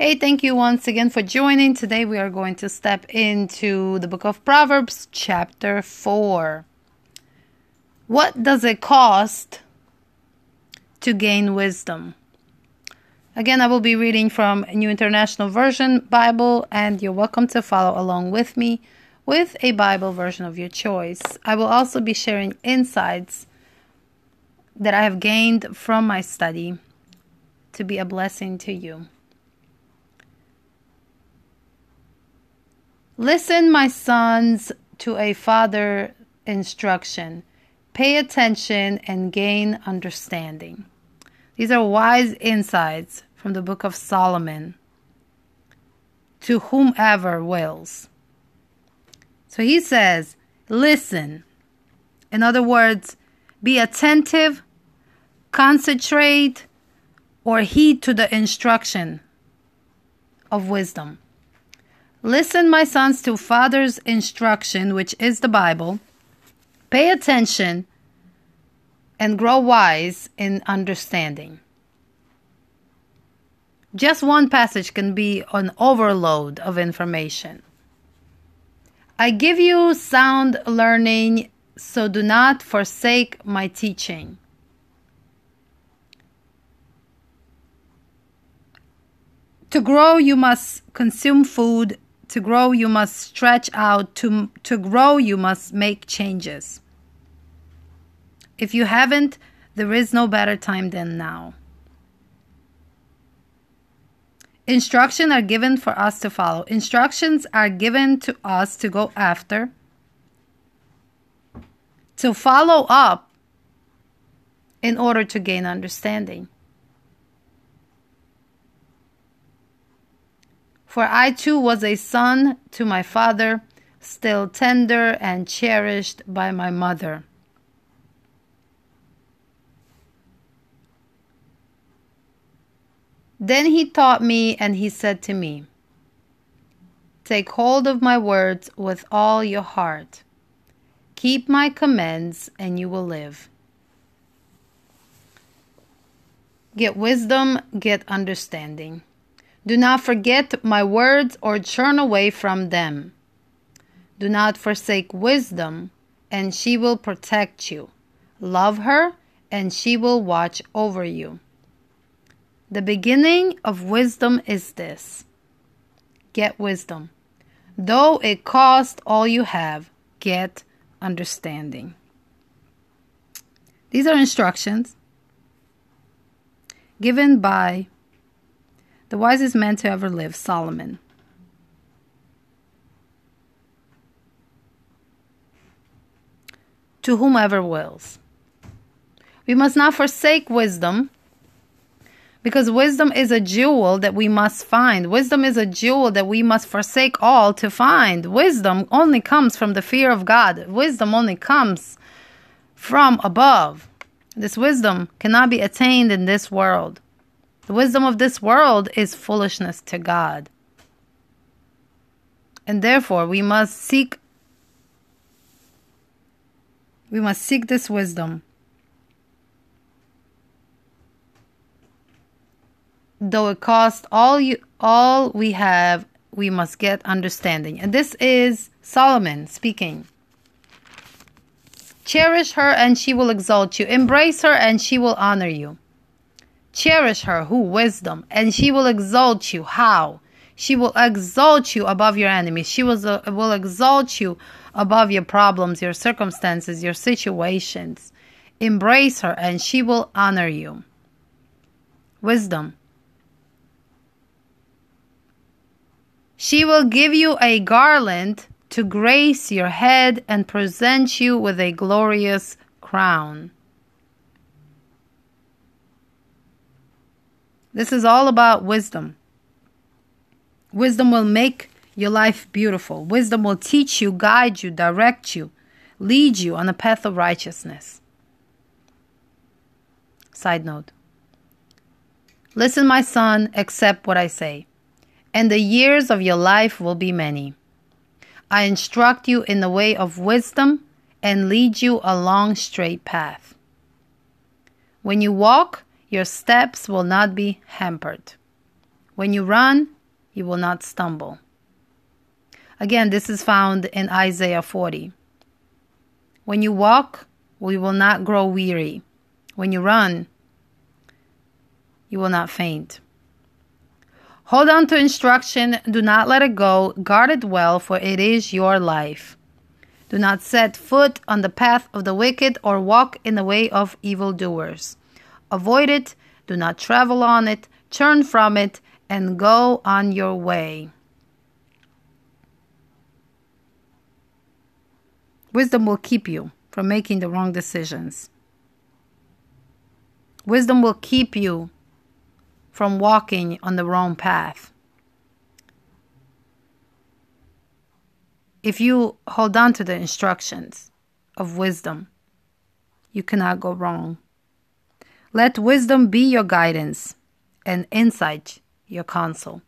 Hey, thank you once again for joining. Today we are going to step into the book of Proverbs, chapter 4. What does it cost to gain wisdom? Again, I will be reading from New International Version Bible, and you're welcome to follow along with me with a Bible version of your choice. I will also be sharing insights that I have gained from my study to be a blessing to you. Listen, my sons, to a father instruction. Pay attention and gain understanding. These are wise insights from the book of Solomon to whomever wills. So he says, listen. In other words, be attentive, concentrate, or heed to the instruction of wisdom. Listen, my sons, to Father's instruction, which is the Bible. Pay attention and grow wise in understanding. Just one passage can be an overload of information. I give you sound learning, so do not forsake my teaching. To grow, you must consume food to grow, you must stretch out. To, to grow, you must make changes. If you haven't, there is no better time than now. Instructions are given for us to follow. Instructions are given to us to go after, to follow up in order to gain understanding. For I too was a son to my father, still tender and cherished by my mother. Then he taught me, and he said to me, Take hold of my words with all your heart. Keep my commands, and you will live. Get wisdom, get understanding. Do not forget my words or turn away from them. Do not forsake wisdom, and she will protect you. Love her, and she will watch over you. The beginning of wisdom is this get wisdom. Though it cost all you have, get understanding. These are instructions given by the wisest man to ever live, Solomon. To whomever wills. We must not forsake wisdom because wisdom is a jewel that we must find. Wisdom is a jewel that we must forsake all to find. Wisdom only comes from the fear of God, wisdom only comes from above. This wisdom cannot be attained in this world. The wisdom of this world is foolishness to God. And therefore, we must seek we must seek this wisdom. Though it cost all you all we have, we must get understanding. And this is Solomon speaking. Cherish her and she will exalt you. Embrace her and she will honor you. Cherish her, who wisdom, and she will exalt you. How? She will exalt you above your enemies. She will, uh, will exalt you above your problems, your circumstances, your situations. Embrace her, and she will honor you. Wisdom. She will give you a garland to grace your head and present you with a glorious crown. This is all about wisdom. Wisdom will make your life beautiful. Wisdom will teach you, guide you, direct you, lead you on a path of righteousness. Side note Listen, my son, accept what I say, and the years of your life will be many. I instruct you in the way of wisdom and lead you along straight path. When you walk, your steps will not be hampered. When you run, you will not stumble. Again, this is found in Isaiah 40. When you walk, we will not grow weary. When you run, you will not faint. Hold on to instruction, do not let it go, guard it well, for it is your life. Do not set foot on the path of the wicked or walk in the way of evildoers. Avoid it, do not travel on it, turn from it, and go on your way. Wisdom will keep you from making the wrong decisions. Wisdom will keep you from walking on the wrong path. If you hold on to the instructions of wisdom, you cannot go wrong. Let wisdom be your guidance and insight your counsel.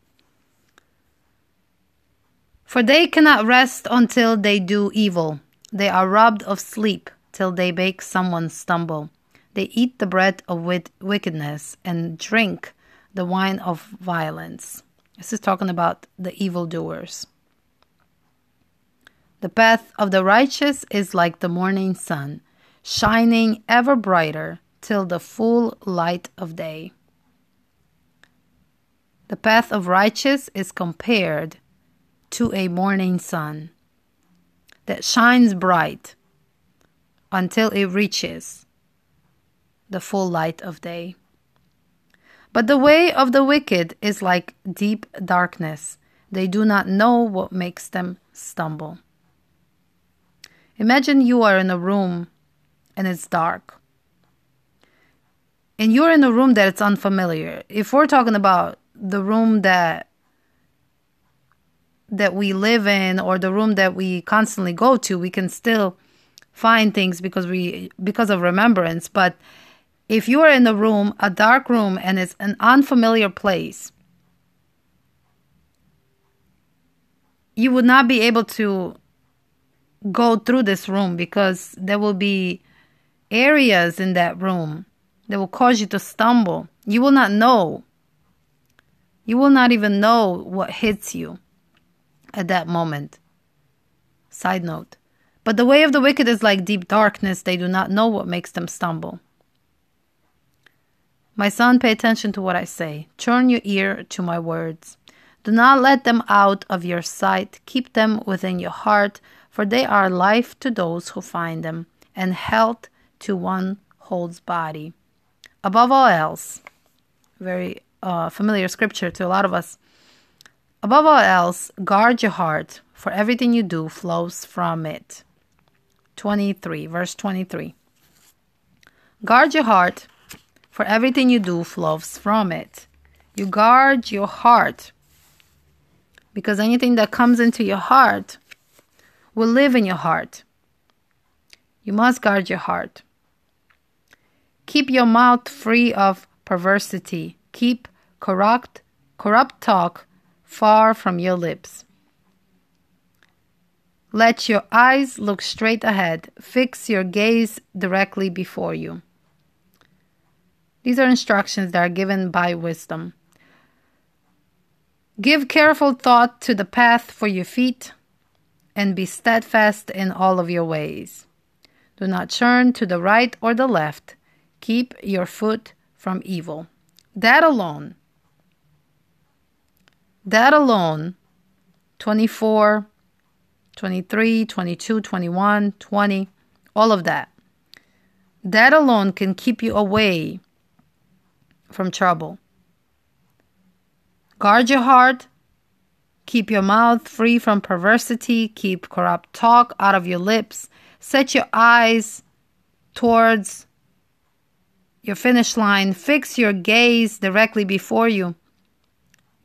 For they cannot rest until they do evil. They are robbed of sleep till they make someone stumble. They eat the bread of wickedness and drink the wine of violence. This is talking about the evildoers. The path of the righteous is like the morning sun, shining ever brighter till the full light of day. The path of righteous is compared to a morning sun that shines bright until it reaches the full light of day. But the way of the wicked is like deep darkness. They do not know what makes them stumble. Imagine you are in a room and it's dark. And you're in a room that it's unfamiliar. If we're talking about the room that that we live in or the room that we constantly go to, we can still find things because we because of remembrance, but if you are in a room, a dark room and it's an unfamiliar place, you would not be able to go through this room because there will be areas in that room that will cause you to stumble. You will not know. You will not even know what hits you at that moment. Side note. But the way of the wicked is like deep darkness. They do not know what makes them stumble. My son, pay attention to what I say. Turn your ear to my words. Do not let them out of your sight. Keep them within your heart, for they are life to those who find them, and health to one whole's body. Above all else, very uh, familiar scripture to a lot of us. Above all else, guard your heart, for everything you do flows from it. 23, verse 23. Guard your heart, for everything you do flows from it. You guard your heart, because anything that comes into your heart will live in your heart. You must guard your heart. Keep your mouth free of perversity. Keep corrupt, corrupt talk far from your lips. Let your eyes look straight ahead. Fix your gaze directly before you. These are instructions that are given by wisdom. Give careful thought to the path for your feet and be steadfast in all of your ways. Do not turn to the right or the left. Keep your foot from evil. That alone, that alone, 24, 23, 22, 21, 20, all of that, that alone can keep you away from trouble. Guard your heart Keep your mouth free from perversity. Keep corrupt talk out of your lips. Set your eyes towards your finish line. Fix your gaze directly before you.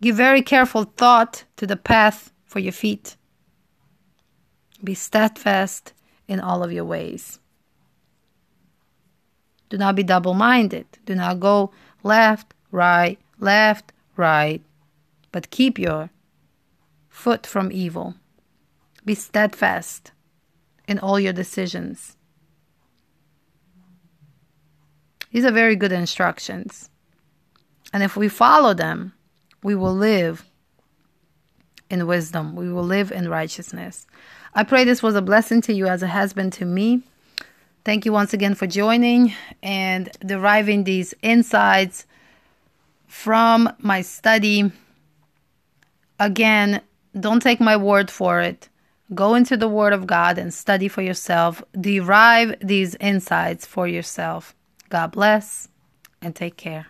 Give very careful thought to the path for your feet. Be steadfast in all of your ways. Do not be double minded. Do not go left, right, left, right, but keep your foot from evil. Be steadfast in all your decisions. These are very good instructions. And if we follow them, we will live in wisdom. We will live in righteousness. I pray this was a blessing to you as has been to me. Thank you once again for joining and deriving these insights from my study. Again, don't take my word for it. Go into the Word of God and study for yourself. Derive these insights for yourself. God bless and take care.